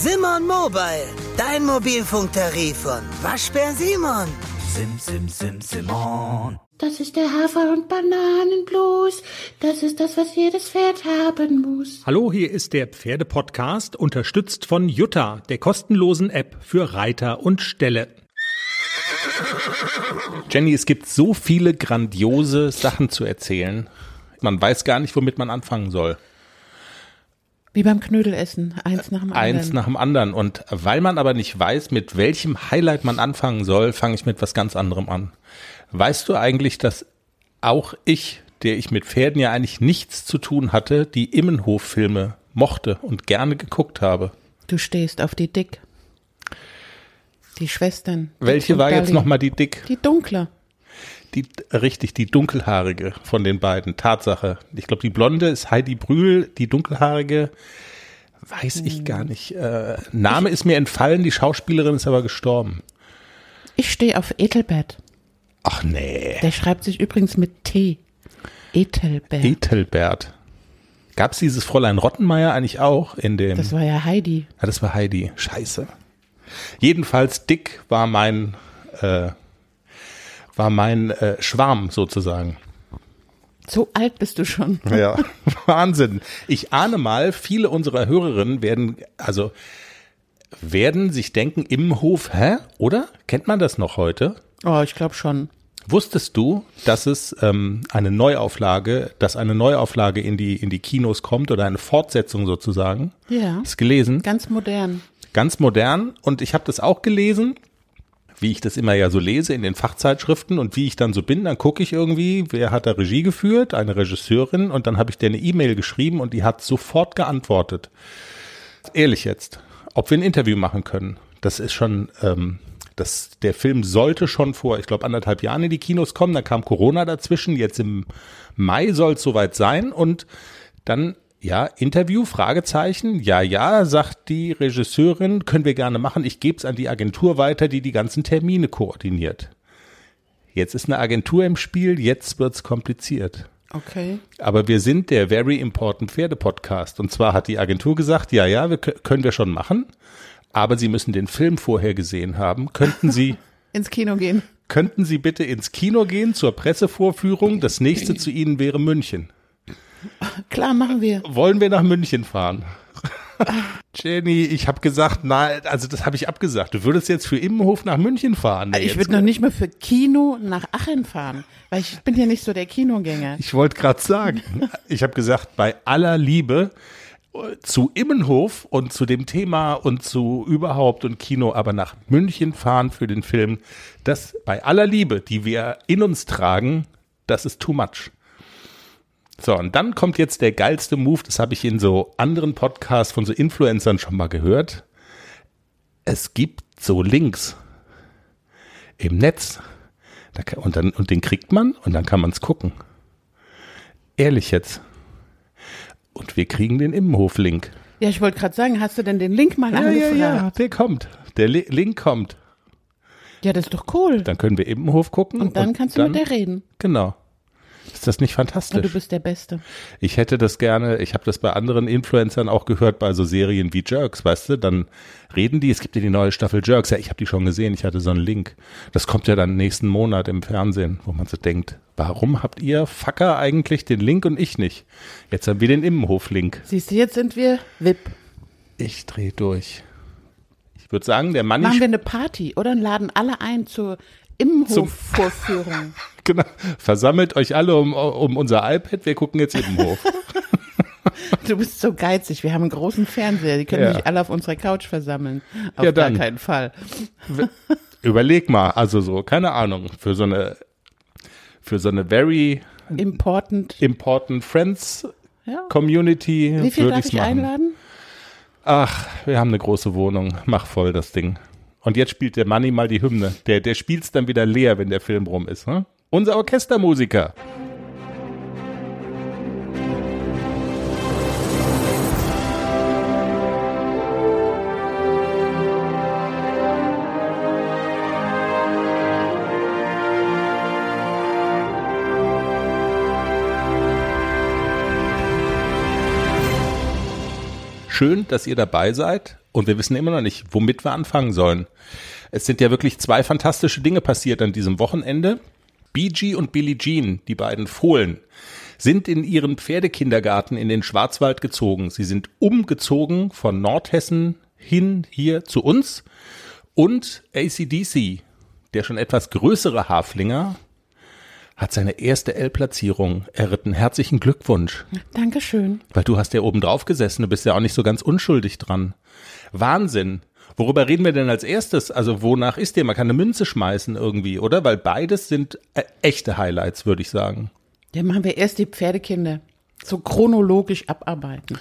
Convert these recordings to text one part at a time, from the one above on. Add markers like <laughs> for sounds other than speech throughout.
Simon Mobile, dein Mobilfunktarif von Waschbär Simon. Sim, sim, sim, Simon. Das ist der Hafer- und Bananenblues. Das ist das, was jedes Pferd haben muss. Hallo, hier ist der Pferdepodcast, unterstützt von Jutta, der kostenlosen App für Reiter und Ställe. Jenny, es gibt so viele grandiose Sachen zu erzählen. Man weiß gar nicht, womit man anfangen soll. Wie beim Knödelessen, eins nach dem anderen. Eins nach dem anderen. Und weil man aber nicht weiß, mit welchem Highlight man anfangen soll, fange ich mit was ganz anderem an. Weißt du eigentlich, dass auch ich, der ich mit Pferden ja eigentlich nichts zu tun hatte, die Immenhof-Filme mochte und gerne geguckt habe? Du stehst auf die Dick. Die Schwestern. Welche war jetzt Dolly. nochmal die Dick? Die dunkle. Die, richtig, die dunkelhaarige von den beiden. Tatsache. Ich glaube, die blonde ist Heidi Brühl, die dunkelhaarige weiß ich gar nicht. Äh, Name ist mir entfallen, die Schauspielerin ist aber gestorben. Ich stehe auf Etelbert. Ach nee. Der schreibt sich übrigens mit T. Etelbert. Etelbert. Gab es dieses Fräulein Rottenmeier eigentlich auch in dem? das war ja Heidi. ja, das war Heidi. Scheiße. Jedenfalls Dick war mein äh, war mein äh, Schwarm sozusagen. So alt bist du schon. Ja, <laughs> Wahnsinn. Ich ahne mal, viele unserer Hörerinnen werden, also werden sich denken, im Hof, hä? Oder? Kennt man das noch heute? Oh, ich glaube schon. Wusstest du, dass es ähm, eine Neuauflage, dass eine Neuauflage in die in die Kinos kommt oder eine Fortsetzung sozusagen? Ja. Ist gelesen, Ganz modern. ganz modern. Und ich habe das auch gelesen, wie ich das immer ja so lese in den Fachzeitschriften und wie ich dann so bin, dann gucke ich irgendwie, wer hat da Regie geführt, eine Regisseurin, und dann habe ich der eine E-Mail geschrieben und die hat sofort geantwortet. Ehrlich jetzt, ob wir ein Interview machen können, das ist schon, ähm, das, der Film sollte schon vor, ich glaube, anderthalb Jahren in die Kinos kommen, dann kam Corona dazwischen, jetzt im Mai soll es soweit sein und dann, ja, Interview, Fragezeichen, ja, ja, sagt die Regisseurin, können wir gerne machen, ich gebe es an die Agentur weiter, die die ganzen Termine koordiniert. Jetzt ist eine Agentur im Spiel, jetzt wird's kompliziert. Okay. Aber wir sind der Very Important Pferde Podcast. Und zwar hat die Agentur gesagt, ja, ja, wir, kö- können wir schon machen. Aber Sie müssen den Film vorher gesehen haben. Könnten Sie, <laughs> Ins Kino gehen. könnten Sie bitte ins Kino gehen zur Pressevorführung? Das nächste zu Ihnen wäre München. Klar, machen wir. Wollen wir nach München fahren? Jenny, ich habe gesagt, nein, also das habe ich abgesagt. Du würdest jetzt für Immenhof nach München fahren. Nee, Ich würde noch nicht mal für Kino nach Aachen fahren, weil ich bin ja nicht so der Kinogänger. Ich wollte gerade sagen, ich habe gesagt, bei aller Liebe zu Immenhof und zu dem Thema und zu überhaupt und Kino, aber nach München fahren für den Film, das bei aller Liebe, die wir in uns tragen, das ist too much. So, und dann kommt jetzt der geilste Move, das habe ich in so anderen Podcasts von so Influencern schon mal gehört. Es gibt so Links im Netz. Und, dann, und den kriegt man und dann kann man es gucken. Ehrlich jetzt. Und wir kriegen den Immenhof-Link. Ja, ich wollte gerade sagen, hast du denn den Link mal Ja, ja, angefragt? ja, der kommt. Der Li Link kommt. Ja, das ist doch cool. Dann können wir Immenhof gucken. Und dann kannst du dann, mit der reden. Genau. Ist das nicht Und du fantastisch? bist der Beste. Ich hätte das gerne, ich habe das bei anderen Influencern auch gehört, bei so Serien wie Jerks, weißt du, dann reden die, es gibt ja die neue Staffel Jerks, ja, ich habe die schon gesehen, ich hatte so einen Link. Das kommt ja dann nächsten Monat im Fernsehen, wo man so denkt, warum habt ihr Fucker eigentlich den Link und ich nicht? Jetzt haben wir den Immenhof-Link. Siehst du, jetzt sind wir VIP. Ich dreh durch. Ich würde sagen, der Mann Machen wir eine Party oder laden alle ein zur Immenhof-Vorführung. <laughs> genau, versammelt euch alle um, um unser iPad, wir gucken jetzt Immenhof. <laughs> Du bist so geizig. Wir haben einen großen Fernseher. Die können Ja. sich alle auf unserer Couch versammeln. Auf Ja, gar keinen Fall. Überleg mal, also so, keine Ahnung, für so eine, für so eine very Important. important Friends Ja. Community Wie viel darf ich machen. einladen? Ach, wir haben eine große Wohnung, mach voll das Ding. Und jetzt spielt der Manni mal die Hymne. Der, der spielt's dann wieder leer, wenn der Film rum ist. Hm? Unser Orchestermusiker. Schön, dass ihr dabei seid Und wir wissen immer noch nicht, womit wir anfangen sollen. Es sind ja wirklich zwei fantastische Dinge passiert an diesem Wochenende. BG und Billie Jean, die beiden Fohlen, sind in ihren Pferdekindergarten in den Schwarzwald gezogen. Sie sind umgezogen von Nordhessen hin hier zu uns. Und ACDC, der schon etwas größere Haflinger, hat seine erste L-Platzierung erritten. Herzlichen Glückwunsch. Dankeschön. Weil du hast ja oben drauf gesessen, du bist ja auch nicht so ganz unschuldig dran. Wahnsinn. Worüber reden wir denn als erstes? Also wonach ist dir? Man kann eine Münze schmeißen irgendwie, oder? Weil beides sind äh, echte Highlights, würde ich sagen. Ja, machen wir erst die Pferdekinder so chronologisch abarbeiten.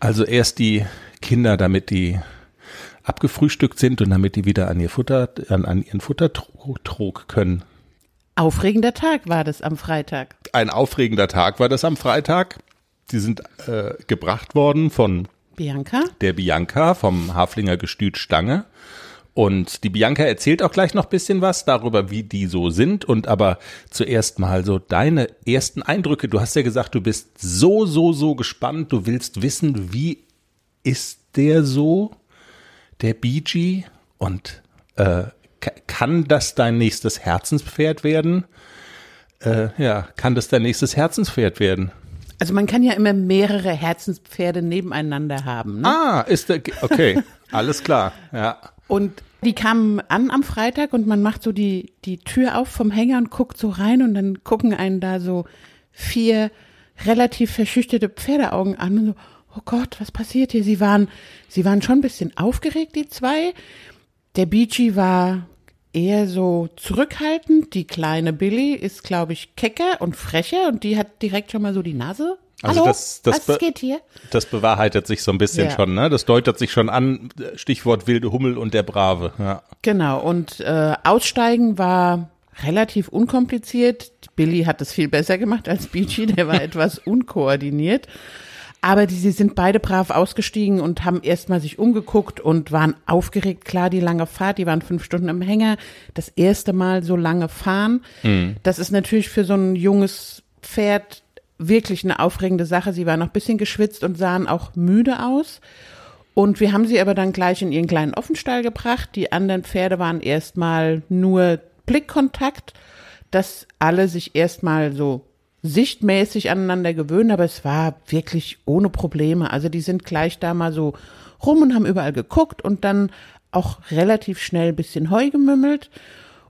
Also erst die Kinder, damit die abgefrühstückt sind und damit die wieder an ihr Futter, an, an ihren Futtertrog können. Aufregender Tag war das am Freitag. Ein aufregender Tag war das am Freitag. Die sind äh, gebracht worden von Bianca? der Bianca vom Haflinger Gestüt Stange. Und die Bianca erzählt auch gleich noch bisschen was darüber, wie die so sind. Und aber zuerst mal so deine ersten Eindrücke. Du hast ja gesagt, du bist so, so, so gespannt. Du willst wissen, wie ist der so, der BG? Und äh, ka- kann das dein nächstes Herzenspferd werden? Äh, ja, kann das dein nächstes Herzenspferd werden? Also man kann ja immer mehrere Herzenspferde nebeneinander haben. Ne? Ah, ist der, okay, <laughs> alles klar, ja. Und die kamen an am Freitag und man macht so die, die Tür auf vom Hänger und guckt so rein und dann gucken einen da so vier relativ verschüchterte Pferdeaugen an und so, oh Gott, was passiert hier? Sie waren, sie waren schon ein bisschen aufgeregt, die zwei. Der Beachy war eher so zurückhaltend. Die kleine Billy ist, glaube ich, kecker und frecher und die hat direkt schon mal so die Nase. Also Hallo, das- das was geht hier? Das bewahrheitet sich so ein bisschen Ja. schon, ne? Das deutet sich schon an, Stichwort wilde Hummel und der Brave, ja. Genau, und äh, Aussteigen war relativ unkompliziert. Billy hat es viel besser gemacht als Beachy, der war <laughs> etwas unkoordiniert. Aber die, sie sind beide brav ausgestiegen und haben erstmal sich umgeguckt und waren aufgeregt. Klar, die lange Fahrt, die waren fünf Stunden im Hänger. Das erste Mal so lange fahren. Das ist natürlich für so ein junges Pferd wirklich eine aufregende Sache. Sie waren noch ein bisschen geschwitzt und sahen auch müde aus. Und wir haben sie aber dann gleich in ihren kleinen Offenstall gebracht. Die anderen Pferde waren erstmal nur Blickkontakt, dass alle sich erstmal so sichtmäßig aneinander gewöhnen, aber es war wirklich ohne Probleme. Also die sind gleich da mal so rum und haben überall geguckt und dann auch relativ schnell ein bisschen Heu gemümmelt.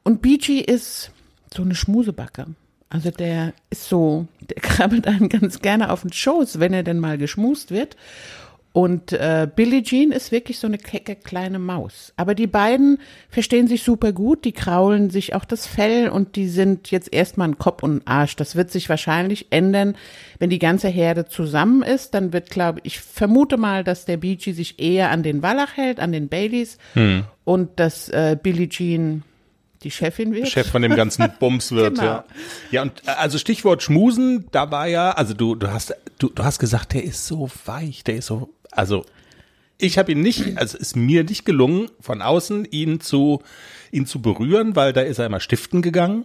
Und Beachy ist so eine Schmusebacke. Also der ist so, der <laughs> krabbelt einem ganz gerne auf den Schoß, wenn er denn mal geschmust wird. Und äh, Billie Jean ist wirklich so eine kecke kleine Maus. Aber die beiden verstehen sich super gut, die kraulen sich auch das Fell und die sind jetzt erstmal ein Kopf und ein Arsch. Das wird sich wahrscheinlich ändern, wenn die ganze Herde zusammen ist. Dann wird, glaube ich, vermute mal, dass der Beachy sich eher an den Wallach hält, an den Baileys und dass äh, Billie Jean die Chefin wird. Chef von dem ganzen <laughs> Bums wird, Genau. ja. Ja, und äh, also Stichwort Schmusen, da war ja, also du, du hast, du, du hast gesagt, der ist so weich, der ist so, also ich habe ihn nicht, also es ist mir nicht gelungen, von außen ihn zu, ihn zu berühren, weil da ist er immer stiften gegangen.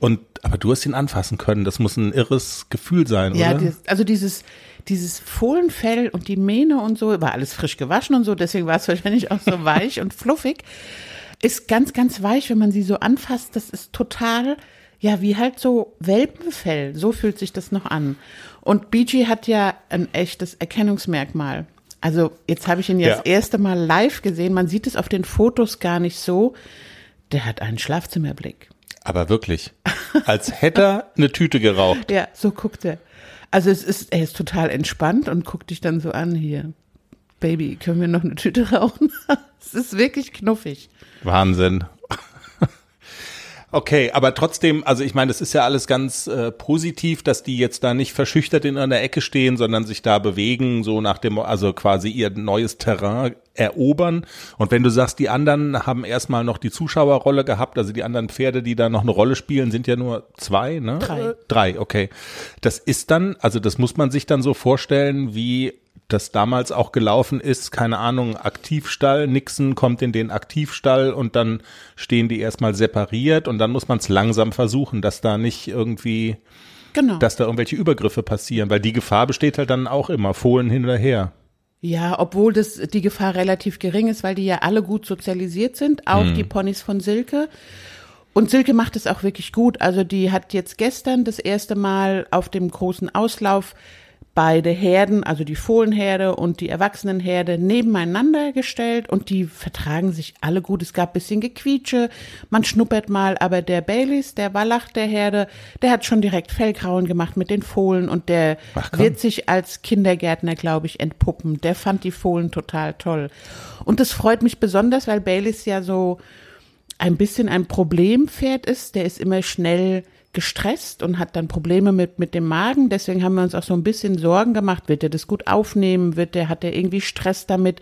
Und, aber du hast ihn anfassen können. Das muss ein irres Gefühl sein, Ja, oder? das, also dieses, dieses Fohlenfell und die Mähne und so, war alles frisch gewaschen und so, deswegen war es <laughs> wahrscheinlich auch so weich und fluffig. Ist ganz, ganz weich, wenn man sie so anfasst. Das ist total, ja, wie halt so Welpenfell. So fühlt sich das noch an. Und BG hat ja ein echtes Erkennungsmerkmal. Also jetzt habe ich ihn ja, Ja. das erste Mal live gesehen. Man sieht es auf den Fotos gar nicht so. Der hat einen Schlafzimmerblick. aber wirklich. Als hätte er eine Tüte geraucht. Ja, so guckt er. Also es ist, er ist total entspannt und guckt dich dann so an hier. Baby, können wir noch eine Tüte rauchen? <laughs> es ist wirklich knuffig. Wahnsinn. Okay, aber trotzdem, also ich meine, das ist ja alles ganz äh, positiv, dass die jetzt da nicht verschüchtert in einer Ecke stehen, sondern sich da bewegen, so nach dem, also quasi ihr neues Terrain erobern. Und wenn du sagst, die anderen haben erstmal noch die Zuschauerrolle gehabt, also die anderen Pferde, die da noch eine Rolle spielen, sind ja nur zwei, ne? Drei. Drei, okay. Das ist dann, also das muss man sich dann so vorstellen, wie das damals auch gelaufen ist, keine Ahnung, Aktivstall, Nixon kommt in den Aktivstall und dann stehen die erstmal separiert und dann muss man es langsam versuchen, dass da nicht irgendwie, Genau. dass da irgendwelche Übergriffe passieren, weil die Gefahr besteht halt dann auch immer, Fohlen hin oder her. Ja, obwohl das die Gefahr relativ gering ist, weil die ja alle gut sozialisiert sind, auch Mhm. die Ponys von Silke. Und Silke macht es auch wirklich gut. Also die hat jetzt gestern das erste Mal auf dem großen Auslauf beide Herden, also die Fohlenherde und die Erwachsenenherde nebeneinander gestellt und die vertragen sich alle gut. Es gab bisschen Gequietsche, man schnuppert mal, aber der Baileys, der Wallach der Herde, der hat schon direkt Fellgrauen gemacht mit den Fohlen und der Ach, wird sich als Kindergärtner, glaube ich, entpuppen. Der fand die Fohlen total toll. Und das freut mich besonders, weil Baileys ja so ein bisschen ein Problempferd ist. Der ist immer schnell gestresst und hat dann Probleme mit, mit dem Magen. Deswegen haben wir uns auch so ein bisschen Sorgen gemacht. Wird er das gut aufnehmen? Wird er, hat er irgendwie Stress damit?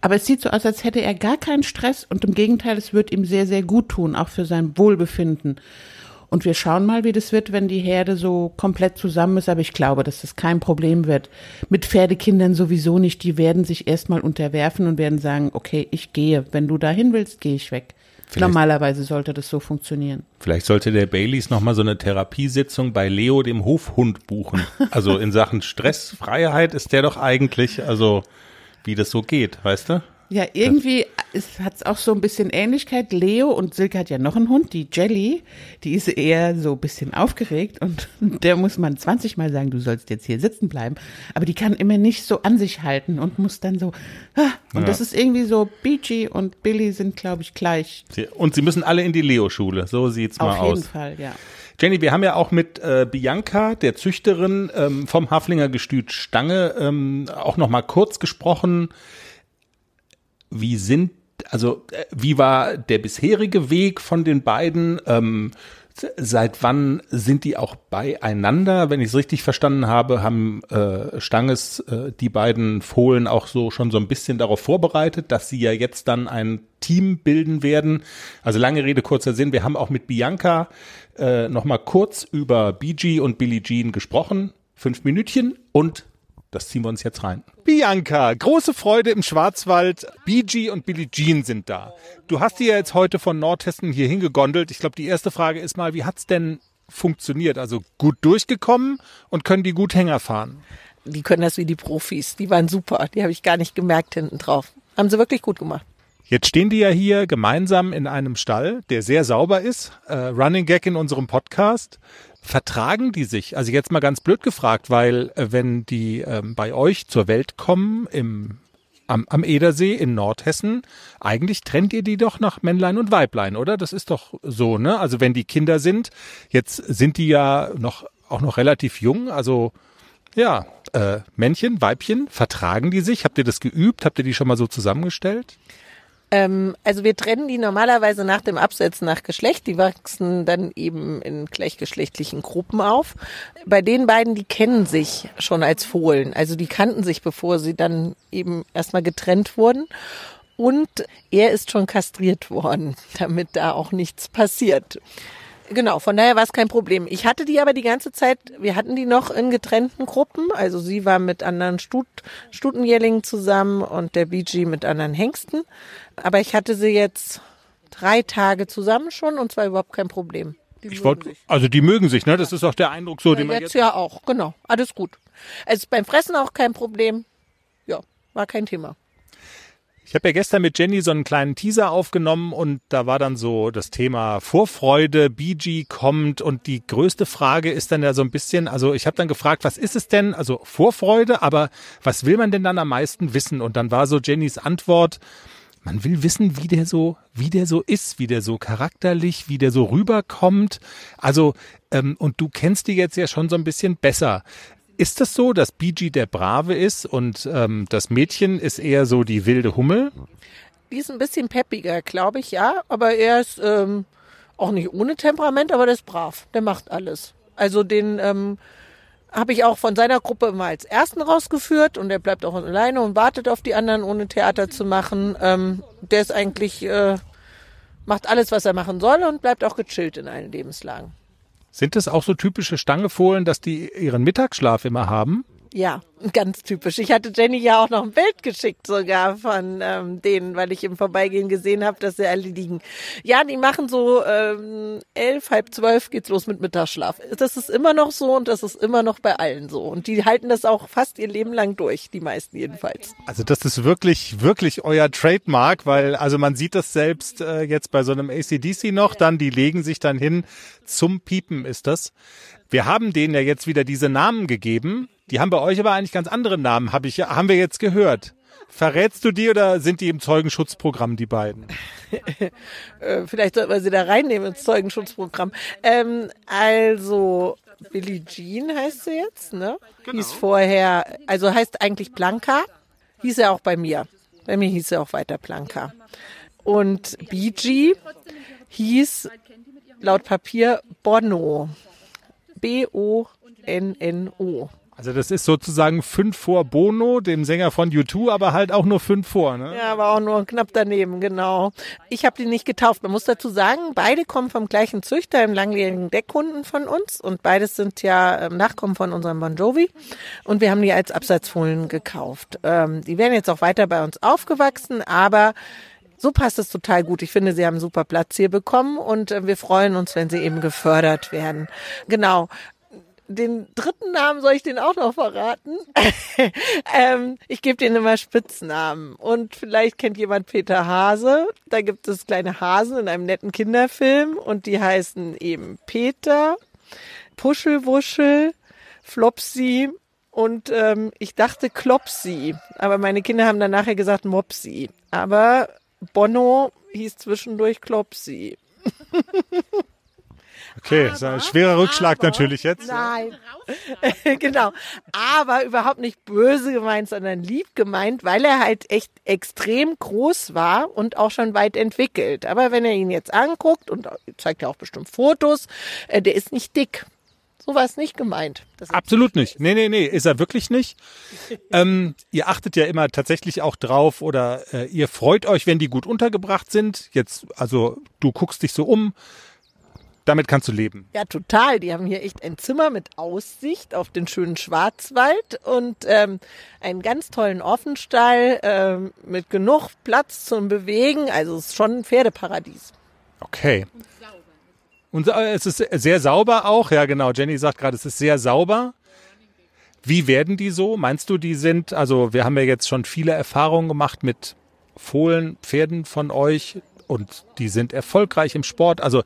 Aber es sieht so aus, als hätte er gar keinen Stress und im Gegenteil, es wird ihm sehr, sehr gut tun, auch für sein Wohlbefinden. Und wir schauen mal, wie das wird, wenn die Herde so komplett zusammen ist. Aber ich glaube, dass das kein Problem wird. Mit Pferdekindern sowieso nicht. Die werden sich erstmal unterwerfen und werden sagen, okay, ich gehe. Wenn du dahin willst, gehe ich weg. Vielleicht- Normalerweise sollte das so funktionieren. Vielleicht sollte der Baileys nochmal so eine Therapiesitzung bei Leo, dem Hofhund, buchen. Also in Sachen Stressfreiheit ist der doch eigentlich, also wie das so geht, weißt du? Ja, irgendwie hat es auch so ein bisschen Ähnlichkeit. Leo und Silke hat ja noch einen Hund, die Jelly. Die ist eher so ein bisschen aufgeregt und <laughs> der muss man 20 Mal sagen, du sollst jetzt hier sitzen bleiben. Aber die kann immer nicht so an sich halten und muss dann so. ah. Und Ja. das ist irgendwie so, Beachy und Billy sind, glaube ich, gleich. Und sie müssen alle in die Leo-Schule, so sieht's mal Auf jeden aus. Fall, ja. Jenny, wir haben ja auch mit äh, Bianca, der Züchterin ähm, vom Haflinger Gestüt Stange, ähm, auch noch mal kurz gesprochen. Wie sind, also äh, wie war der bisherige Weg von den beiden? Ähm, seit wann sind die auch beieinander? Wenn ich es richtig verstanden habe, haben äh, Stanges äh, die beiden Fohlen auch so schon so ein bisschen darauf vorbereitet, dass sie ja jetzt dann ein Team bilden werden. Also lange Rede, kurzer Sinn. Wir haben auch mit Bianca äh, noch mal kurz über BG und Billie Jean gesprochen. Fünf Minütchen und das ziehen wir uns jetzt rein. Bianca, große Freude im Schwarzwald. BG und Billie Jean sind da. Du hast die ja jetzt heute von Nordhessen hier hingegondelt. Ich glaube, die erste Frage ist mal, wie hat's denn funktioniert? Also gut durchgekommen und können die gut Hänger fahren? Die können das wie die Profis. Die waren super. Die habe ich gar nicht gemerkt hinten drauf. Haben sie wirklich gut gemacht. Jetzt stehen die ja hier gemeinsam in einem Stall, der sehr sauber ist. Äh, Running Gag in unserem Podcast. Vertragen die sich? Also jetzt mal ganz blöd gefragt, weil äh, wenn die ähm, bei euch zur Welt kommen im am, am Edersee in Nordhessen, eigentlich trennt ihr die doch nach Männlein und Weiblein, oder? Das ist doch so, ne? Also wenn die Kinder sind, jetzt sind die ja noch auch noch relativ jung, also ja, äh, Männchen, Weibchen, vertragen die sich? Habt ihr das geübt? Habt ihr die schon mal so zusammengestellt? Ähm, also wir trennen die normalerweise nach dem Absetzen nach Geschlecht. Die wachsen dann eben in gleichgeschlechtlichen Gruppen auf. Bei den beiden, die kennen sich schon als Fohlen. Also die kannten sich, bevor sie dann eben erstmal getrennt wurden. Und er ist schon kastriert worden, <laughs> damit da auch nichts passiert. Genau, von daher war es kein Problem. Ich hatte die aber die ganze Zeit, wir hatten die noch in getrennten Gruppen. Also sie war mit anderen Stut, Stutenjährlingen zusammen und der BG mit anderen Hengsten. Aber ich hatte sie jetzt drei Tage zusammen schon und zwar überhaupt kein Problem. Die Ich mögen wollte, sich. also die mögen sich, ne? Das ist auch der Eindruck so, den man jetzt jetzt. ja auch, genau. Alles gut. Also beim Fressen auch kein Problem. Ja, war kein Thema. Ich habe ja gestern mit Jenny so einen kleinen Teaser aufgenommen und da war dann so das Thema Vorfreude, BG kommt und die größte Frage ist dann ja so ein bisschen, also ich habe dann gefragt, was ist es denn? Also Vorfreude, aber was will man denn dann am meisten wissen? Und dann war so Jennys Antwort, man will wissen, wie der so, wie der so ist, wie der so charakterlich, wie der so rüberkommt. Also, ähm, und du kennst die jetzt ja schon so ein bisschen besser. Ist das so, dass BG der Brave ist und ähm, das Mädchen ist eher so die wilde Hummel? Die ist ein bisschen peppiger, glaube ich, ja. Aber er ist ähm, auch nicht ohne Temperament, aber der ist brav. Der macht alles. Also den ähm, habe ich auch von seiner Gruppe immer als ersten rausgeführt und der bleibt auch alleine und wartet auf die anderen, ohne Theater zu machen. Ähm, der ist eigentlich, äh, macht alles, was er machen soll und bleibt auch gechillt in allen Lebenslagen. Sind das auch so typische Stangefohlen, dass die ihren Mittagsschlaf immer haben? Ja, ganz typisch. Ich hatte Jenny ja auch noch ein Bild geschickt sogar von ähm, denen, weil ich im Vorbeigehen gesehen habe, dass sie alle liegen. Ja, die machen so ähm, elf, halb zwölf geht's los mit Mittagsschlaf. Das ist immer noch so und das ist immer noch bei allen so. Und die halten das auch fast ihr Leben lang durch, die meisten jedenfalls. Also das ist wirklich, wirklich euer Trademark, weil also man sieht das selbst äh, jetzt bei so einem ACDC noch, dann die legen sich dann hin zum Piepen ist das. Wir haben denen ja jetzt wieder diese Namen gegeben. Die haben bei euch aber eigentlich ganz andere Namen, hab ich, haben wir jetzt gehört. Verrätst du die oder sind die im Zeugenschutzprogramm, die beiden? <laughs> Äh, vielleicht sollten wir sie da reinnehmen ins Zeugenschutzprogramm. Ähm, also Billie Jean heißt sie jetzt, ne? Hieß vorher, also heißt eigentlich Blanca. Hieß er auch bei mir. Bei mir hieß er auch weiter Blanca. Und BG hieß laut Papier Bono. B-O-N-N-O. Also das ist sozusagen fünf vor Bono, dem Sänger von U2, aber halt auch nur fünf vor, ne? Ja, aber auch nur knapp daneben, genau. Ich habe die nicht getauft. Man muss dazu sagen, beide kommen vom gleichen Züchter, im langjährigen Deckhunden von uns. Und beides sind ja ähm, Nachkommen von unserem Bon Jovi. Und wir haben die als Absatzfohlen gekauft. Ähm, die werden jetzt auch weiter bei uns aufgewachsen, aber so passt es total gut. Ich finde, sie haben einen super Platz hier bekommen und äh, wir freuen uns, wenn sie eben gefördert werden. Genau. Den dritten Namen soll ich den auch noch verraten. <laughs> ähm, ich gebe denen immer Spitznamen. Und vielleicht kennt jemand Peter Hase. Da gibt es kleine Hasen in einem netten Kinderfilm und die heißen eben Peter, Puschelwuschel, Flopsy und ähm, ich dachte Klopsy. Aber meine Kinder haben dann nachher gesagt Mopsy. Aber Bono hieß zwischendurch Klopsy. <laughs> Okay, ist ein schwerer Rückschlag natürlich jetzt. Nein. <laughs> genau. Aber überhaupt nicht böse gemeint, sondern lieb gemeint, weil er halt echt extrem groß war und auch schon weit entwickelt. Aber wenn er ihn jetzt anguckt und zeigt ja auch bestimmt Fotos, äh, der ist nicht dick. So war es nicht gemeint. Das Absolut nicht. Nee, nee, nee, ist er wirklich nicht. <laughs> ähm, ihr achtet ja immer tatsächlich auch drauf oder äh, ihr freut euch, wenn die gut untergebracht sind. Jetzt, also du guckst dich so um. Damit kannst du leben. Ja, total. Die haben hier echt ein Zimmer mit Aussicht auf den schönen Schwarzwald und ähm, einen ganz tollen Offenstall ähm, mit genug Platz zum Bewegen. Also es ist schon ein Pferdeparadies. Okay. Und es ist sehr sauber auch. Ja, genau. Jenny sagt gerade, es ist sehr sauber. Wie werden die so? Meinst du, die sind, also wir haben ja jetzt schon viele Erfahrungen gemacht mit Fohlen, Pferden von euch und die sind erfolgreich im Sport. Also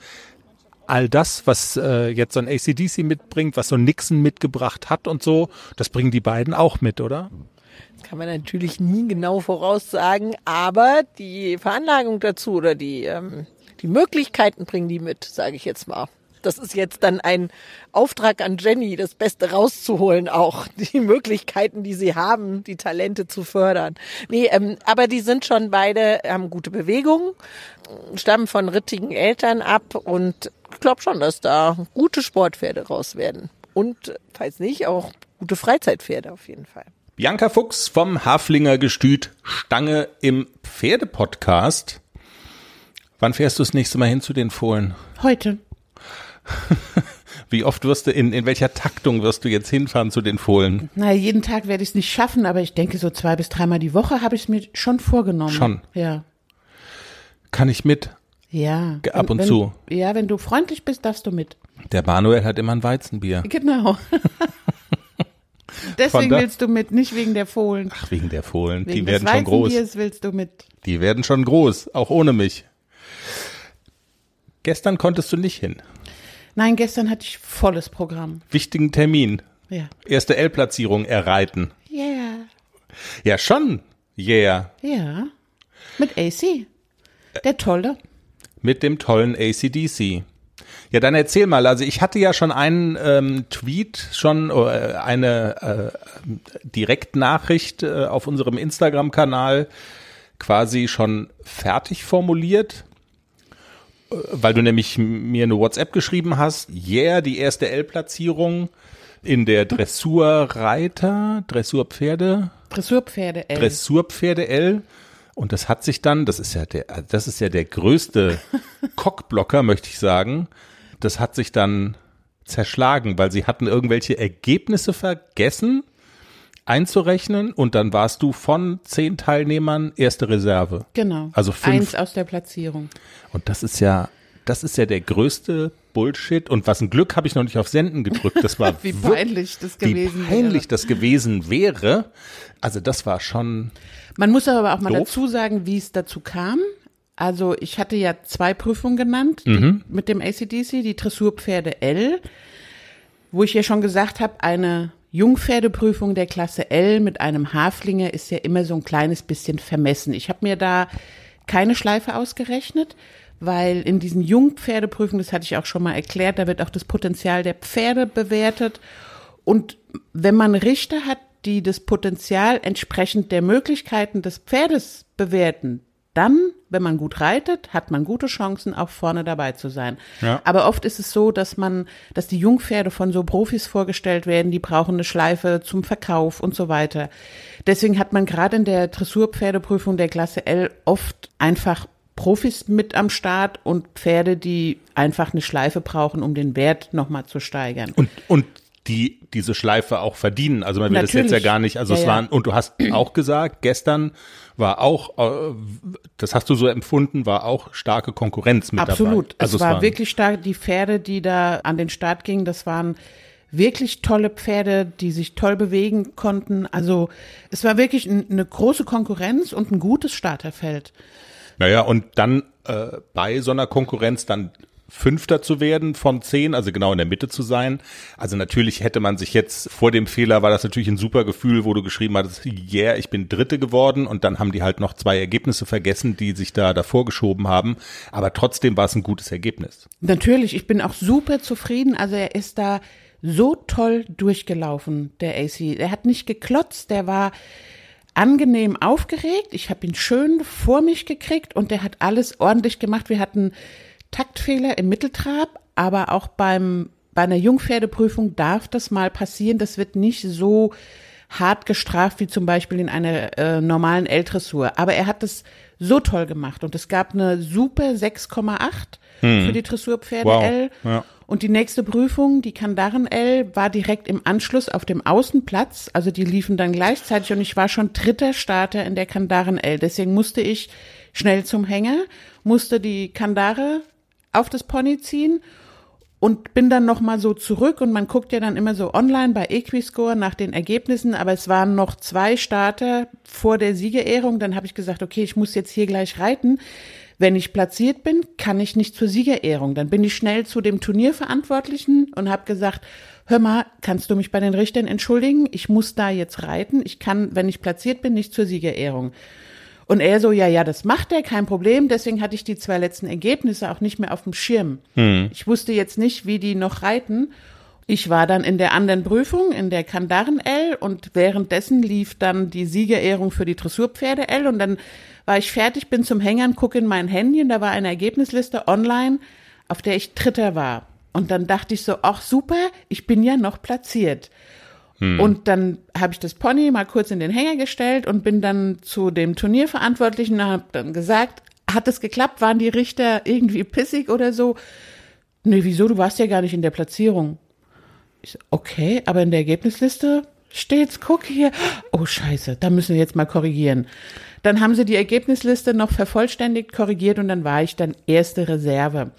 all das, was äh, jetzt so ein ACDC mitbringt, was so Nixon mitgebracht hat und so, das bringen die beiden auch mit, oder? Das kann man natürlich nie genau voraussagen, aber die Veranlagung dazu oder die, ähm, die Möglichkeiten bringen die mit, sage ich jetzt mal. Das ist jetzt dann ein Auftrag an Jenny, das Beste rauszuholen auch. <laughs> Die Möglichkeiten, die sie haben, die Talente zu fördern. Nee, ähm, aber die sind schon beide, haben gute Bewegungen, stammen von rittigen Eltern ab und ich glaube schon, dass da gute Sportpferde raus werden. Und falls nicht, auch gute Freizeitpferde auf jeden Fall. Bianca Fuchs vom Haflinger Gestüt Stange im Pferdepodcast. Wann fährst du das nächste Mal hin zu den Fohlen? Heute. <laughs> Wie oft wirst du, in, in welcher Taktung wirst du jetzt hinfahren zu den Fohlen? Na, jeden Tag werde ich es nicht schaffen, aber ich denke, so zwei bis dreimal die Woche habe ich es mir schon vorgenommen. Schon? Ja. Kann ich mit? Ja. Ab Wenn- und wenn, zu. Ja, wenn du freundlich bist, darfst du mit. Der Manuel hat immer ein Weizenbier. Genau. <laughs> Deswegen willst du mit, nicht wegen der Fohlen. Ach, wegen der Fohlen. Wegen Die werden schon groß. Weizenbiers willst du mit. Die werden schon groß, auch ohne mich. Gestern konntest du nicht hin. Nein, gestern hatte ich volles Programm. Wichtigen Termin. Ja. Erste L-Platzierung erreiten. Yeah. Ja, schon. Yeah. Ja. Mit AC. Der Tolle. Mit dem tollen ACDC. Ja, dann erzähl mal. Also ich hatte ja schon einen ähm, Tweet, schon äh, eine äh, Direktnachricht äh, auf unserem Instagram-Kanal quasi schon fertig formuliert, äh, weil du nämlich mir eine WhatsApp geschrieben hast. Yeah, die erste L-Platzierung in der Dressurreiter, Dressurpferde, Dressurpferde, ey. Dressurpferde L. Und das hat sich dann, das ist ja der, das ist ja der größte <laughs> Cockblocker, möchte ich sagen. Das hat sich dann zerschlagen, weil sie hatten irgendwelche Ergebnisse vergessen einzurechnen und dann warst du von zehn Teilnehmern erste Reserve. Genau. Also fünf. Eins aus der Platzierung. Und das ist ja, das ist ja der größte Bullshit. Und was ein Glück habe ich noch nicht auf Senden gedrückt. Das war <laughs> Wie peinlich das gewesen Wie peinlich wäre. das gewesen wäre. Also das war schon. Man muss aber auch mal Doof. dazu sagen, wie es dazu kam. Also ich hatte ja zwei Prüfungen genannt Mhm. die, mit dem ACDC, die Dressurpferde L, wo ich ja schon gesagt habe, eine Jungpferdeprüfung der Klasse L mit einem Haflinger ist ja immer so ein kleines bisschen vermessen. Ich habe mir da keine Schleife ausgerechnet, weil in diesen Jungpferdeprüfungen, das hatte ich auch schon mal erklärt, da wird auch das Potenzial der Pferde bewertet. Und wenn man Richter hat, die das Potenzial entsprechend der Möglichkeiten des Pferdes bewerten, dann, wenn man gut reitet, hat man gute Chancen, auch vorne dabei zu sein. Ja. Aber oft ist es so, dass man, dass die Jungpferde von so Profis vorgestellt werden, die brauchen eine Schleife zum Verkauf und so weiter. Deswegen hat man gerade in der Dressurpferdeprüfung der Klasse L oft einfach Profis mit am Start und Pferde, die einfach eine Schleife brauchen, um den Wert nochmal zu steigern. Und, und die diese Schleife auch verdienen. Also man will das jetzt ja Natürlich. gar nicht. Also Ja, es ja. waren, und du hast auch gesagt, gestern war auch, äh, das hast du so empfunden, war auch starke Konkurrenz mit Absolut. dabei. Also es war waren- wirklich stark. Die Pferde, die da an den Start gingen, das waren wirklich tolle Pferde, die sich toll bewegen konnten. Also es war wirklich ein, eine große Konkurrenz und ein gutes Starterfeld. Naja, und dann äh, bei so einer Konkurrenz dann Fünfter zu werden von zehn, also genau in der Mitte zu sein. Also natürlich hätte man sich jetzt vor dem Fehler war das natürlich ein super Gefühl, wo du geschrieben hattest, yeah, ich bin Dritte geworden und dann haben die halt noch zwei Ergebnisse vergessen, die sich da davor geschoben haben. Aber trotzdem war es ein gutes Ergebnis. Natürlich, ich bin auch super zufrieden. Also er ist da so toll durchgelaufen, der AC. Er hat nicht geklotzt, der war angenehm aufgeregt. Ich habe ihn schön vor mich gekriegt und der hat alles ordentlich gemacht. Wir hatten Taktfehler im Mitteltrab, aber auch beim bei einer Jungpferdeprüfung darf das mal passieren. Das wird nicht so hart gestraft wie zum Beispiel in einer äh, normalen L-Dressur. Aber er hat das so toll gemacht und es gab eine super 6,8 für die Dressurpferde Wow. L. Ja. Und die nächste Prüfung, die Kandaren L, war direkt im Anschluss auf dem Außenplatz. Also die liefen dann gleichzeitig und ich war schon dritter Starter in der Kandaren L. Deswegen musste ich schnell zum Hänger, musste die Kandare auf das Pony ziehen und bin dann noch mal so zurück und man guckt ja dann immer so online bei Equiscore nach den Ergebnissen, aber es waren noch zwei Starter vor der Siegerehrung. Dann habe ich gesagt, okay, ich muss jetzt hier gleich reiten. Wenn ich platziert bin, kann ich nicht zur Siegerehrung. Dann bin ich schnell zu dem Turnierverantwortlichen und habe gesagt, hör mal, kannst du mich bei den Richtern entschuldigen? Ich muss da jetzt reiten. Ich kann, wenn ich platziert bin, nicht zur Siegerehrung. Und er so, ja, ja, das macht er, kein Problem. Deswegen hatte ich die zwei letzten Ergebnisse auch nicht mehr auf dem Schirm. Ich wusste jetzt nicht, wie die noch reiten. Ich war dann in der anderen Prüfung, in der Kandaren L und währenddessen lief dann die Siegerehrung für die Dressurpferde L und dann war ich fertig, bin zum Hängern, gucke in mein Handy und da war eine Ergebnisliste online, auf der ich Dritter war. Und dann dachte ich so, ach super, ich bin ja noch platziert. Und dann habe ich das Pony mal kurz in den Hänger gestellt und bin dann zu dem Turnierverantwortlichen und habe dann gesagt, hat es geklappt? Waren die Richter irgendwie pissig oder so? Nee, wieso? Du warst ja gar nicht in der Platzierung. Ich so, okay, aber in der Ergebnisliste steht's, guck hier. Oh scheiße, da müssen wir jetzt mal korrigieren. Dann haben sie die Ergebnisliste noch vervollständigt, korrigiert und dann war ich dann erste Reserve.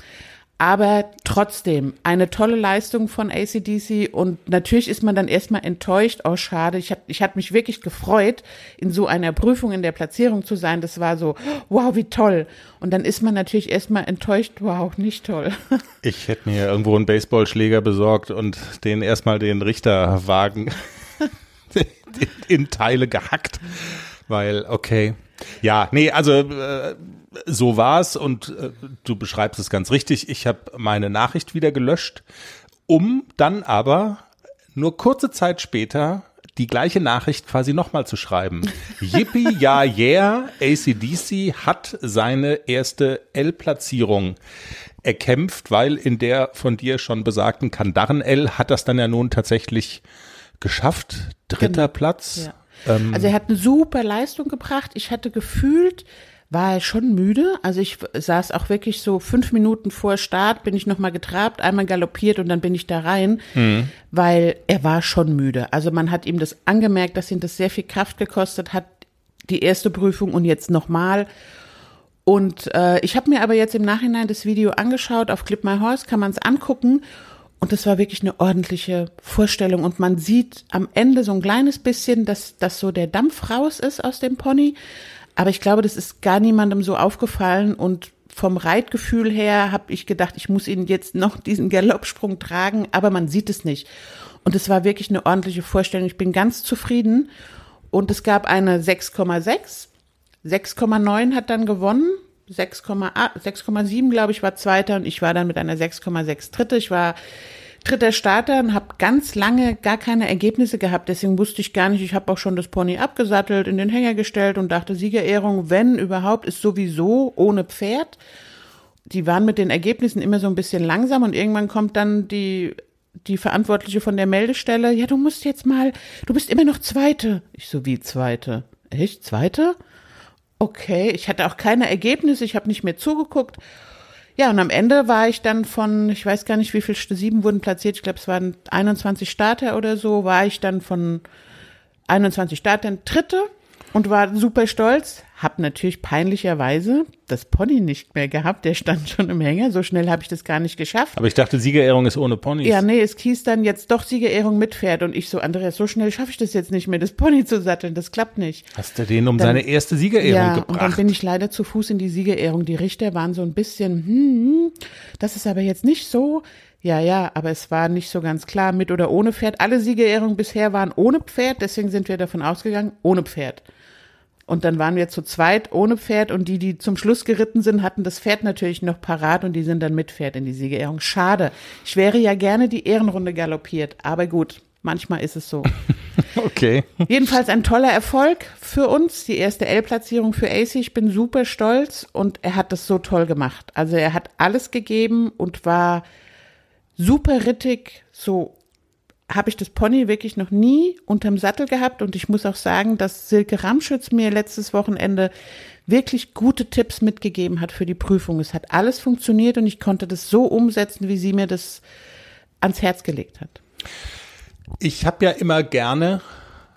Aber trotzdem, eine tolle Leistung von ACDC und natürlich ist man dann erstmal enttäuscht, oh schade, ich, hab, ich hatte mich wirklich gefreut, in so einer Prüfung in der Platzierung zu sein. Das war so, wow, wie toll. Und dann ist man natürlich erstmal enttäuscht, wow, nicht toll. <laughs> Ich hätte mir irgendwo einen Baseballschläger besorgt und den erstmal den Richterwagen <laughs> in Teile gehackt, weil okay. Ja, nee, also äh, so war's und äh, du beschreibst es ganz richtig. Ich habe meine Nachricht wieder gelöscht, um dann aber nur kurze Zeit später die gleiche Nachricht quasi nochmal zu schreiben. <laughs> Yippie, ja, yeah, ACDC hat seine erste L-Platzierung erkämpft, weil in der von dir schon besagten Kandaren-L hat das dann ja nun tatsächlich geschafft. Dritter Genau. Platz. Ja. Also er hat eine super Leistung gebracht. Ich hatte gefühlt, war er schon müde. Also ich saß auch wirklich so fünf Minuten vor Start, bin ich nochmal getrabt, einmal galoppiert und dann bin ich da rein, weil er war schon müde. Also man hat ihm das angemerkt, dass ihn das sehr viel Kraft gekostet hat, die erste Prüfung und jetzt nochmal. Und äh, ich habe mir aber jetzt im Nachhinein das Video angeschaut, auf Clip My Horse kann man es angucken. Und das war wirklich eine ordentliche Vorstellung. Und man sieht am Ende so ein kleines bisschen, dass, dass so der Dampf raus ist aus dem Pony. Aber ich glaube, das ist gar niemandem so aufgefallen. Und vom Reitgefühl her habe ich gedacht, ich muss ihn jetzt noch diesen Galoppsprung tragen, aber man sieht es nicht. Und es war wirklich eine ordentliche Vorstellung. Ich bin ganz zufrieden. Und es gab eine 6,6. 6,9 hat dann gewonnen. 6,8 6,7 glaube ich war Zweiter und ich war dann mit einer 6,6 Dritte. Ich war dritter Starter und habe ganz lange gar keine Ergebnisse gehabt. Deswegen wusste ich gar nicht. Ich habe auch schon das Pony abgesattelt, in den Hänger gestellt und dachte, Siegerehrung, wenn überhaupt, ist sowieso ohne Pferd. Die waren mit den Ergebnissen immer so ein bisschen langsam und irgendwann kommt dann die die Verantwortliche von der Meldestelle, ja, du musst jetzt mal, du bist immer noch Zweite. Ich so, wie Zweite? Echt? Zweite? Okay, ich hatte auch keine Ergebnisse, ich habe nicht mehr zugeguckt. Ja, und am Ende war ich dann von, ich weiß gar nicht, wie viel, sieben wurden platziert, ich glaube, es waren 21 Starter oder so, war ich dann von 21 Startern Dritte und war super stolz. Hab natürlich peinlicherweise das Pony nicht mehr gehabt, der stand schon im Hänger, so schnell habe ich das gar nicht geschafft. Aber ich dachte, Siegerehrung ist ohne Ponys. Ja, nee, es hieß dann jetzt doch Siegerehrung mit Pferd und ich so, Andreas, so schnell schaffe ich das jetzt nicht mehr, das Pony zu satteln, das klappt nicht. Hast du den um Dann- seine erste Siegerehrung ja, gebracht? und dann bin ich leider zu Fuß in die Siegerehrung. Die Richter waren so ein bisschen, hm, das ist aber jetzt nicht so. Ja, ja, aber es war nicht so ganz klar, mit oder ohne Pferd. Alle Siegerehrungen bisher waren ohne Pferd, deswegen sind wir davon ausgegangen, ohne Pferd. Und dann waren wir zu zweit ohne Pferd und die, die zum Schluss geritten sind, hatten das Pferd natürlich noch parat und die sind dann mit Pferd in die Siegerehrung. Schade. Ich wäre ja gerne die Ehrenrunde galoppiert, aber gut, manchmal ist es so. <laughs> okay. Jedenfalls ein toller Erfolg für uns, die erste L-Platzierung für AC. Ich bin super stolz und er hat das so toll gemacht. Also er hat alles gegeben und war super rittig. So habe ich das Pony wirklich noch nie unterm Sattel gehabt und ich muss auch sagen, dass Silke Ramschütz mir letztes Wochenende wirklich gute Tipps mitgegeben hat für die Prüfung. Es hat alles funktioniert und ich konnte das so umsetzen, wie sie mir das ans Herz gelegt hat. Ich habe ja immer gerne,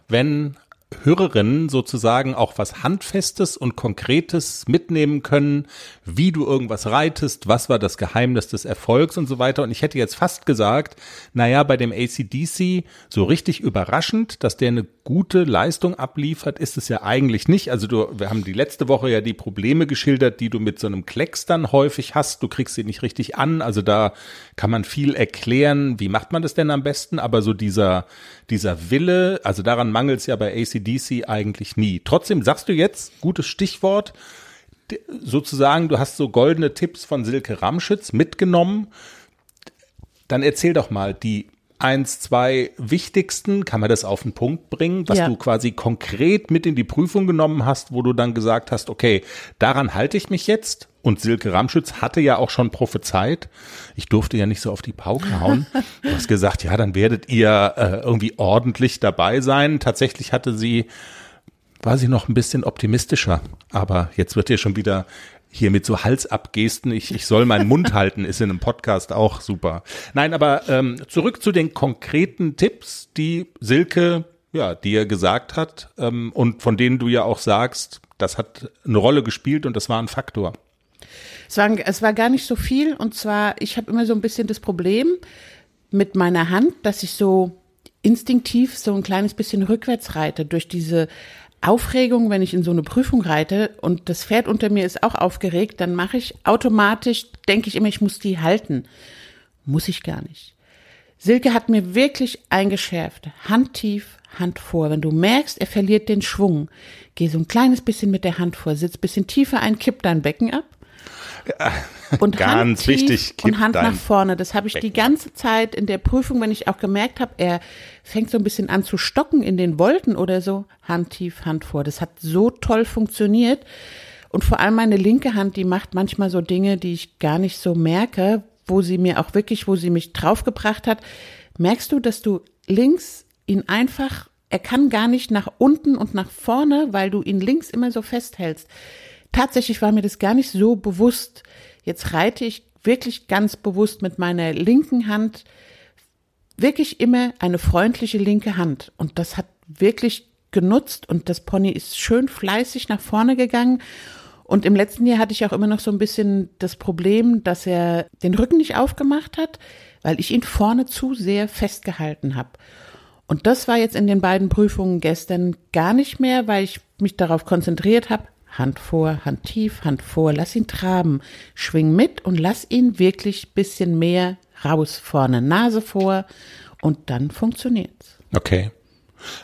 wenn Hörerinnen sozusagen auch was Handfestes und Konkretes mitnehmen können, wie du irgendwas reitest, was war das Geheimnis des Erfolgs und so weiter. Und ich hätte jetzt fast gesagt, naja, bei dem ACDC so richtig überraschend, dass der eine gute Leistung abliefert, ist es ja eigentlich nicht. Also du, wir haben die letzte Woche ja die Probleme geschildert, die du mit so einem Klecks dann häufig hast. Du kriegst sie nicht richtig an. Also da kann man viel erklären. Wie macht man das denn am besten? Aber so dieser, dieser Wille, also daran mangelt es ja bei ACDC eigentlich nie. Trotzdem sagst du jetzt, gutes Stichwort, sozusagen, du hast so goldene Tipps von Silke Ramschütz mitgenommen. Dann erzähl doch mal die eins, zwei wichtigsten, kann man das auf den Punkt bringen, was Ja. du quasi konkret mit in die Prüfung genommen hast, wo du dann gesagt hast, okay, daran halte ich mich jetzt. Und Silke Ramschütz hatte ja auch schon prophezeit. Ich durfte ja nicht so auf die Pauke hauen. Du hast gesagt, ja, dann werdet ihr äh, irgendwie ordentlich dabei sein. Tatsächlich hatte sie war sie noch ein bisschen optimistischer. Aber jetzt wird ihr schon wieder hier mit so Halsabgesten, ich, ich soll meinen Mund halten, ist in einem Podcast auch super. Nein, aber ähm, zurück zu den konkreten Tipps, die Silke ja dir gesagt hat ähm, und von denen du ja auch sagst, das hat eine Rolle gespielt und das war ein Faktor. Es war, es war gar nicht so viel und zwar, ich habe immer so ein bisschen das Problem mit meiner Hand, dass ich so instinktiv so ein kleines bisschen rückwärts reite durch diese Aufregung, wenn ich in so eine Prüfung reite und das Pferd unter mir ist auch aufgeregt, dann mache ich automatisch, denke ich immer, ich muss die halten. Muss ich gar nicht. Silke hat mir wirklich eingeschärft. Hand tief, Hand vor. Wenn du merkst, er verliert den Schwung, geh so ein kleines bisschen mit der Hand vor, sitz bisschen tiefer ein, kipp dein Becken ab. Und Ganz Hand tief wichtig, und Hand nach vorne. Das habe ich die Becken ganze Zeit in der Prüfung, wenn ich auch gemerkt habe, er fängt so ein bisschen an zu stocken in den Wolten oder so. Hand tief, Hand vor. Das hat so toll funktioniert. Und vor allem meine linke Hand, die macht manchmal so Dinge, die ich gar nicht so merke, wo sie mir auch wirklich, wo sie mich draufgebracht hat. Merkst du, dass du links ihn einfach, er kann gar nicht nach unten und nach vorne, weil du ihn links immer so festhältst. Tatsächlich war mir das gar nicht so bewusst. Jetzt reite ich wirklich ganz bewusst mit meiner linken Hand wirklich immer eine freundliche linke Hand. Und das hat wirklich genutzt und das Pony ist schön fleißig nach vorne gegangen. Und im letzten Jahr hatte ich auch immer noch so ein bisschen das Problem, dass er den Rücken nicht aufgemacht hat, weil ich ihn vorne zu sehr festgehalten habe. Und das war jetzt in den beiden Prüfungen gestern gar nicht mehr, weil ich mich darauf konzentriert habe, Hand vor, Hand tief, Hand vor, lass ihn traben, schwing mit und lass ihn wirklich bisschen mehr raus vorne, Nase vor und dann funktioniert's. Okay.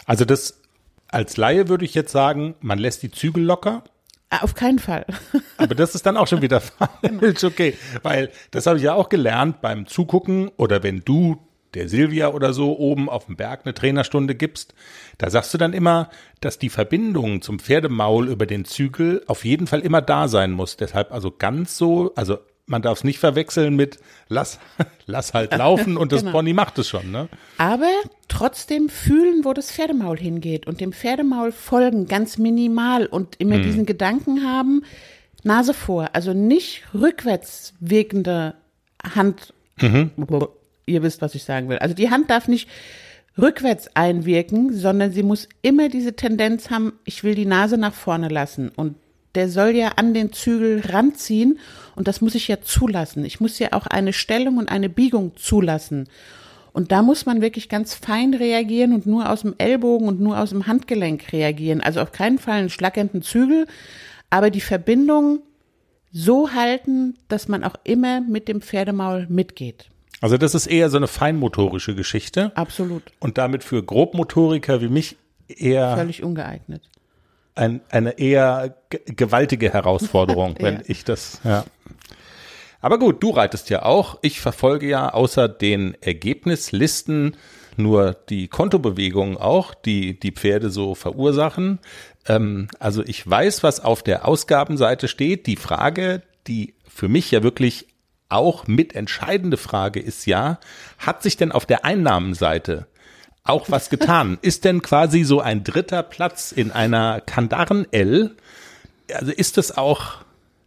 Also das als Laie würde ich jetzt sagen, man lässt die Zügel locker. Ah, Auf keinen Fall. <laughs> Aber das ist dann auch schon wieder <laughs> falsch, okay. Weil das habe ich ja auch gelernt beim Zugucken oder wenn du der Silvia oder so oben auf dem Berg eine Trainerstunde gibst, da sagst du dann immer, dass die Verbindung zum Pferdemaul über den Zügel auf jeden Fall immer da sein muss. Deshalb also ganz so, also man darf es nicht verwechseln mit lass, <laughs> lass halt laufen und das Genau. Pony macht es schon, ne? Aber trotzdem fühlen, wo das Pferdemaul hingeht und dem Pferdemaul folgen, ganz minimal und immer diesen Gedanken haben, Nase vor, also nicht rückwärts wirkende Hand. Ihr wisst, was ich sagen will. Also die Hand darf nicht rückwärts einwirken, sondern sie muss immer diese Tendenz haben, ich will die Nase nach vorne lassen und der soll ja an den Zügel ranziehen und das muss ich ja zulassen. Ich muss ja auch eine Stellung und eine Biegung zulassen. Und da muss man wirklich ganz fein reagieren und nur aus dem Ellbogen und nur aus dem Handgelenk reagieren. Also auf keinen Fall einen schlackernden Zügel, aber die Verbindung so halten, dass man auch immer mit dem Pferdemaul mitgeht. Also das ist eher so eine feinmotorische Geschichte Absolut. und damit für Grobmotoriker wie mich eher Völlig ungeeignet. ein, eine eher ge- gewaltige Herausforderung, <laughs> wenn Ja. ich das, ja. Aber gut, du reitest ja auch. Ich verfolge ja außer den Ergebnislisten nur die Kontobewegungen auch, die die Pferde so verursachen. Ähm, also ich weiß, was auf der Ausgabenseite steht. Die Frage, die für mich ja wirklich auch mit entscheidende Frage ist ja, hat sich denn auf der Einnahmenseite auch was <laughs> getan? Ist denn quasi so ein dritter Platz in einer Kandaren-L, also ist das auch,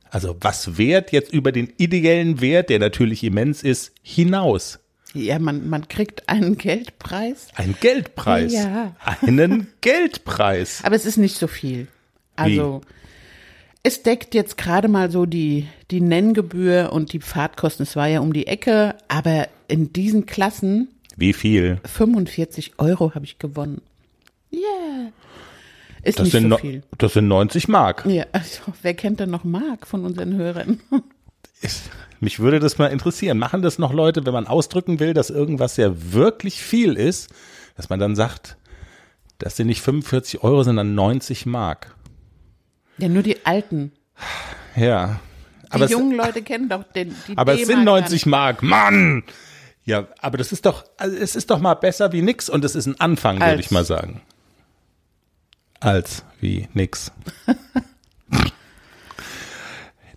also was wert jetzt über den ideellen Wert, der natürlich immens ist, hinaus? Ja, man, man kriegt einen Geldpreis, Ein Geldpreis. Ja. Einen Geldpreis. aber es ist nicht so viel. Also es deckt jetzt gerade mal so die, die Nenngebühr und die Fahrtkosten. Es war ja um die Ecke, aber in diesen Klassen Wie viel? 45 Euro habe ich gewonnen. Yeah. Ist Das nicht sind, so no- viel. das sind 90 Mark. Ja, also, wer kennt denn noch Mark von unseren Hörern? <laughs> Ist- Mich würde das mal interessieren. Machen das noch Leute, wenn man ausdrücken will, dass irgendwas ja wirklich viel ist, dass man dann sagt, das sind nicht 45 Euro, sondern 90 Mark. Ja, nur die Alten. Ja. Die Aber es, jungen Leute kennen doch den, die aber es sind gar 90 Mark. Mann! Ja, aber das ist doch, also es ist doch mal besser wie nix und es ist ein Anfang, würde ich mal sagen. Als wie nix. <laughs>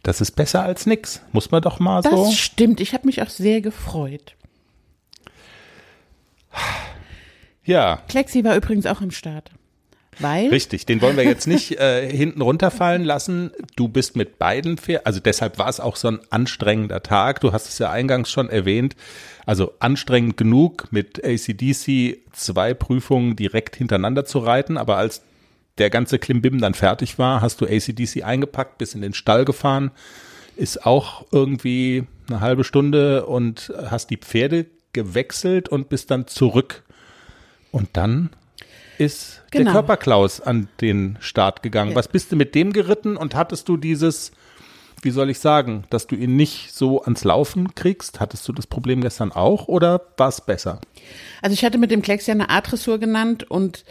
Das ist besser als nix. Muss man doch mal Das so. stimmt. Ich habe mich auch sehr gefreut. Ja, Klexi war übrigens auch am Start. Weil richtig. Den wollen wir jetzt nicht <laughs> äh, hinten runterfallen lassen. Du bist mit beiden Pferden, also deshalb war es auch so ein anstrengender Tag. Du hast es ja eingangs schon erwähnt. Also anstrengend genug, mit ACDC zwei Prüfungen direkt hintereinander zu reiten. Aber als der ganze Klimbim dann fertig war, hast du ACDC eingepackt, bis in den Stall gefahren, ist auch irgendwie eine halbe Stunde und hast die Pferde gewechselt und bist dann zurück. Und dann ist der Genau. Körperklaus an den Start gegangen. Ja. Was bist du mit dem geritten und hattest du dieses, wie soll ich sagen, dass du ihn nicht so ans Laufen kriegst? Hattest du das Problem gestern auch oder war es besser? Also ich hatte mit dem Klecks ja eine A-Dressur genannt und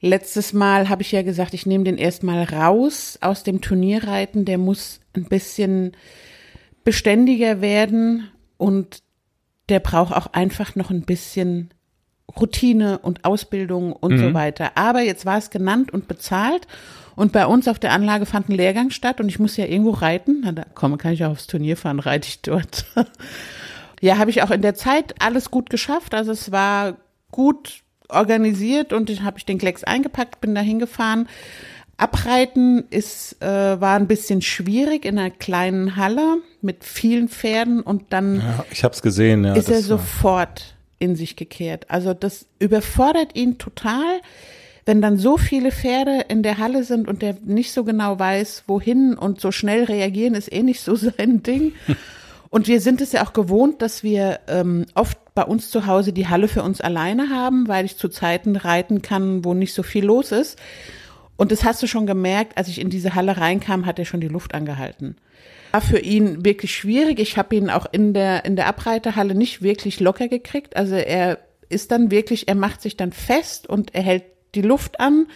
letztes Mal habe ich ja gesagt, ich nehme den erstmal raus aus dem Turnierreiten. Der muss ein bisschen beständiger werden und der braucht auch einfach noch ein bisschen Routine und Ausbildung und so weiter. Aber jetzt war es genannt und bezahlt und bei uns auf der Anlage fand ein Lehrgang statt und ich muss ja irgendwo reiten. Na, da komme, kann ich auch aufs Turnier fahren, <laughs> reite ich dort. Ja, habe ich auch in der Zeit alles gut geschafft. Also es war gut organisiert und dann habe ich den Klecks eingepackt, bin da hingefahren. Abreiten ist, äh, war ein bisschen schwierig in einer kleinen Halle mit vielen Pferden und dann Ja, ich habe es gesehen. Ja, ist er sofort in sich gekehrt. Also das überfordert ihn total, wenn dann so viele Pferde in der Halle sind und der nicht so genau weiß, wohin und so schnell reagieren, ist eh nicht so <laughs> sein Ding. Und wir sind es ja auch gewohnt, dass wir ähm, oft bei uns zu Hause die Halle für uns alleine haben, weil ich zu Zeiten reiten kann, wo nicht so viel los ist. Und das hast du schon gemerkt, als ich in diese Halle reinkam, hat er schon die Luft angehalten. War für ihn wirklich schwierig. Ich habe ihn auch in der in der Abreiterhalle nicht wirklich locker gekriegt. Also er ist dann wirklich, er macht sich dann fest und er hält die Luft an.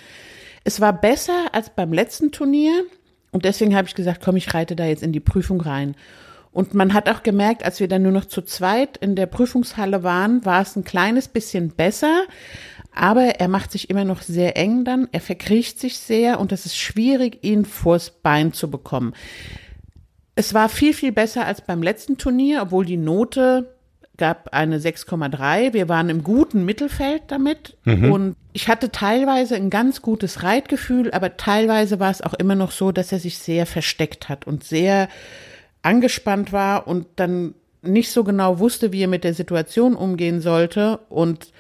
Es war besser als beim letzten Turnier und deswegen habe ich gesagt, komm, ich reite da jetzt in die Prüfung rein. Und man hat auch gemerkt, als wir dann nur noch zu zweit in der Prüfungshalle waren, war es ein kleines bisschen besser. Aber er macht sich immer noch sehr eng dann. Er verkriecht sich sehr und es ist schwierig, ihn vors Bein zu bekommen. Es war viel, viel besser als beim letzten Turnier, obwohl die Note gab eine 6,3. Wir waren im guten Mittelfeld damit und ich hatte teilweise ein ganz gutes Reitgefühl, aber teilweise war es auch immer noch so, dass er sich sehr versteckt hat und sehr angespannt war und dann nicht so genau wusste, wie er mit der Situation umgehen sollte. Und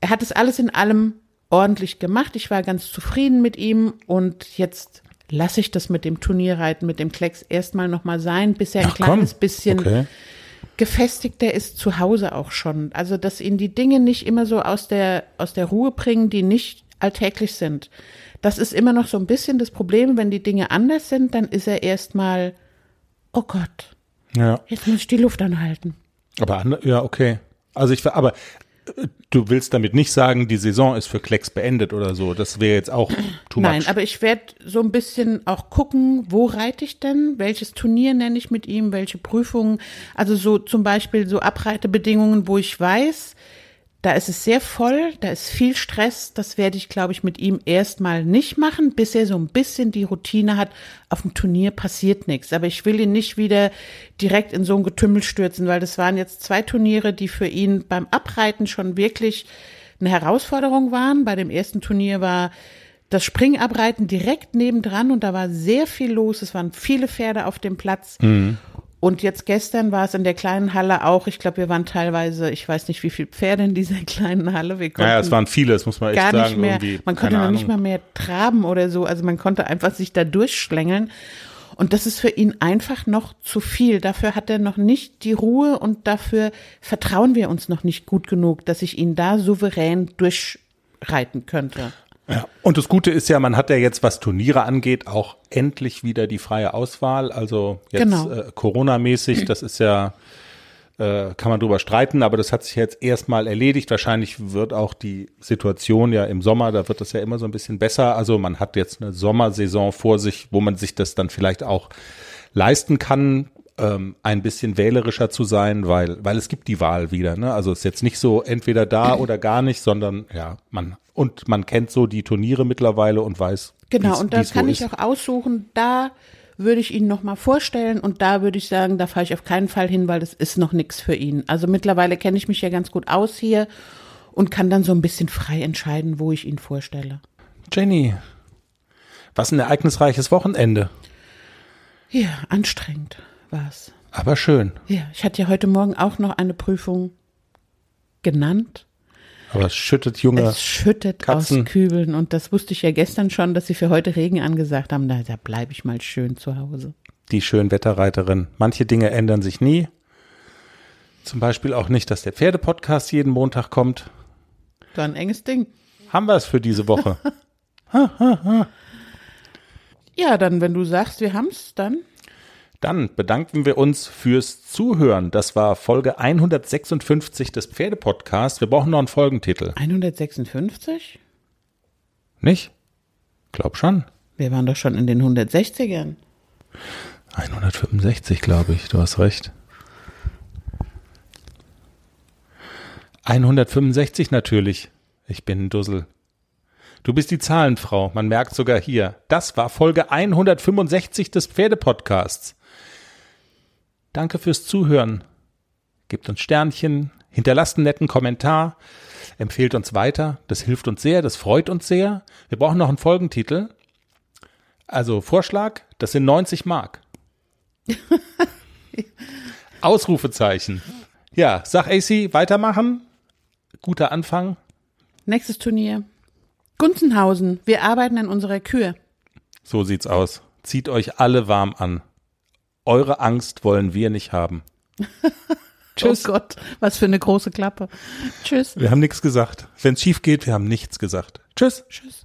er hat es alles in allem ordentlich gemacht. Ich war ganz zufrieden mit ihm und jetzt lasse ich das mit dem Turnierreiten, mit dem Klecks erstmal nochmal sein, bis er ein Ach, komm. kleines bisschen Okay. gefestigter ist zu Hause auch schon. Also, dass ihn die Dinge nicht immer so aus der, aus der Ruhe bringen, die nicht alltäglich sind. Das ist immer noch so ein bisschen das Problem, wenn die Dinge anders sind, dann ist er erstmal, oh Gott, Ja. jetzt muss ich die Luft anhalten. Aber ja, okay. Also ich aber du willst damit nicht sagen, die Saison ist für Klecks beendet oder so. Das wäre jetzt auch too Nein, much. aber ich werde so ein bisschen auch gucken, wo reite ich denn, welches Turnier nenne ich mit ihm, welche Prüfungen, also so zum Beispiel so Abreitebedingungen, wo ich weiß, da ist es sehr voll, da ist viel Stress, das werde ich, glaube ich, mit ihm erstmal nicht machen, bis er so ein bisschen die Routine hat, auf dem Turnier passiert nichts. Aber ich will ihn nicht wieder direkt in so ein Getümmel stürzen, weil das waren jetzt zwei Turniere, die für ihn beim Abreiten schon wirklich eine Herausforderung waren. Bei dem ersten Turnier war das Springabreiten direkt nebendran und da war sehr viel los. Es waren viele Pferde auf dem Platz. Und jetzt gestern war es in der kleinen Halle auch. Ich glaube, wir waren teilweise, ich weiß nicht, wie viele Pferde in dieser <laughs> kleinen Halle. Wir konnten naja, es waren viele, das muss man echt gar sagen. nicht mehr, irgendwie, man konnte noch nicht mal mehr traben oder so. Also man konnte einfach sich da durchschlängeln. Und das ist für ihn einfach noch zu viel. Dafür hat er noch nicht die Ruhe und dafür vertrauen wir uns noch nicht gut genug, dass ich ihn da souverän durchreiten könnte. Ja. Und das Gute ist ja, man hat ja jetzt, was Turniere angeht, auch endlich wieder die freie Auswahl. Also jetzt Genau. äh, Corona-mäßig, das ist ja, äh, kann man drüber streiten, aber das hat sich jetzt erstmal erledigt. Wahrscheinlich wird auch die Situation ja im Sommer, da wird das ja immer so ein bisschen besser. Also man hat jetzt eine Sommersaison vor sich, wo man sich das dann vielleicht auch leisten kann, ähm, ein bisschen wählerischer zu sein, weil, weil es gibt die Wahl wieder. Ne? Also es ist jetzt nicht so entweder da oder gar nicht, sondern ja, man und man kennt so die Turniere mittlerweile und weiß, Genau, und da kann ich ist. auch aussuchen, da würde ich ihn nochmal vorstellen und da würde ich sagen, da fahre ich auf keinen Fall hin, weil das ist noch nichts für ihn. Also mittlerweile kenne ich mich ja ganz gut aus hier und kann dann so ein bisschen frei entscheiden, wo ich ihn vorstelle. Jenny, was ein ereignisreiches Wochenende. Ja, anstrengend war's. Aber schön. Ja, ich hatte ja heute Morgen auch noch eine Prüfung genannt. Aber es schüttet junge. Es schüttet Katzen. aus Kübeln und das wusste ich ja gestern schon, dass sie für heute Regen angesagt haben. Da, da bleibe ich mal schön zu Hause. die Schönwetterreiterin. Manche Dinge ändern sich nie. Zum Beispiel auch nicht, dass der Pferdepodcast jeden Montag kommt. War ein enges Ding. Haben wir es für diese Woche? <laughs> Ja, dann, wenn du sagst, wir haben's, dann Dann bedanken wir uns fürs Zuhören. Das war Folge 156 des Pferdepodcasts. Wir brauchen noch einen Folgentitel. 156? Nicht? Glaub schon. Wir waren doch schon in den 160ern. 165, glaube ich. Du hast recht. 165 natürlich. Ich bin ein Dussel. Du bist die Zahlenfrau. Man merkt sogar hier. Das war Folge 165 des Pferdepodcasts. Danke fürs Zuhören. Gebt uns Sternchen, hinterlasst einen netten Kommentar, empfehlt uns weiter. Das hilft uns sehr, das freut uns sehr. Wir brauchen noch einen Folgentitel. Also Vorschlag, das sind 90 Mark. <laughs> Ausrufezeichen. Ja, sag AC, weitermachen. Guter Anfang. Nächstes Turnier. Gunzenhausen. Wir arbeiten an unserer Kür. So sieht's aus. Zieht euch alle warm an. Eure Angst wollen wir nicht haben. <laughs> Tschüss. Oh Gott, was für eine große Klappe. Tschüss. Wir haben nichts gesagt. Wenn's schief geht, wir haben nichts gesagt. Tschüss. Tschüss.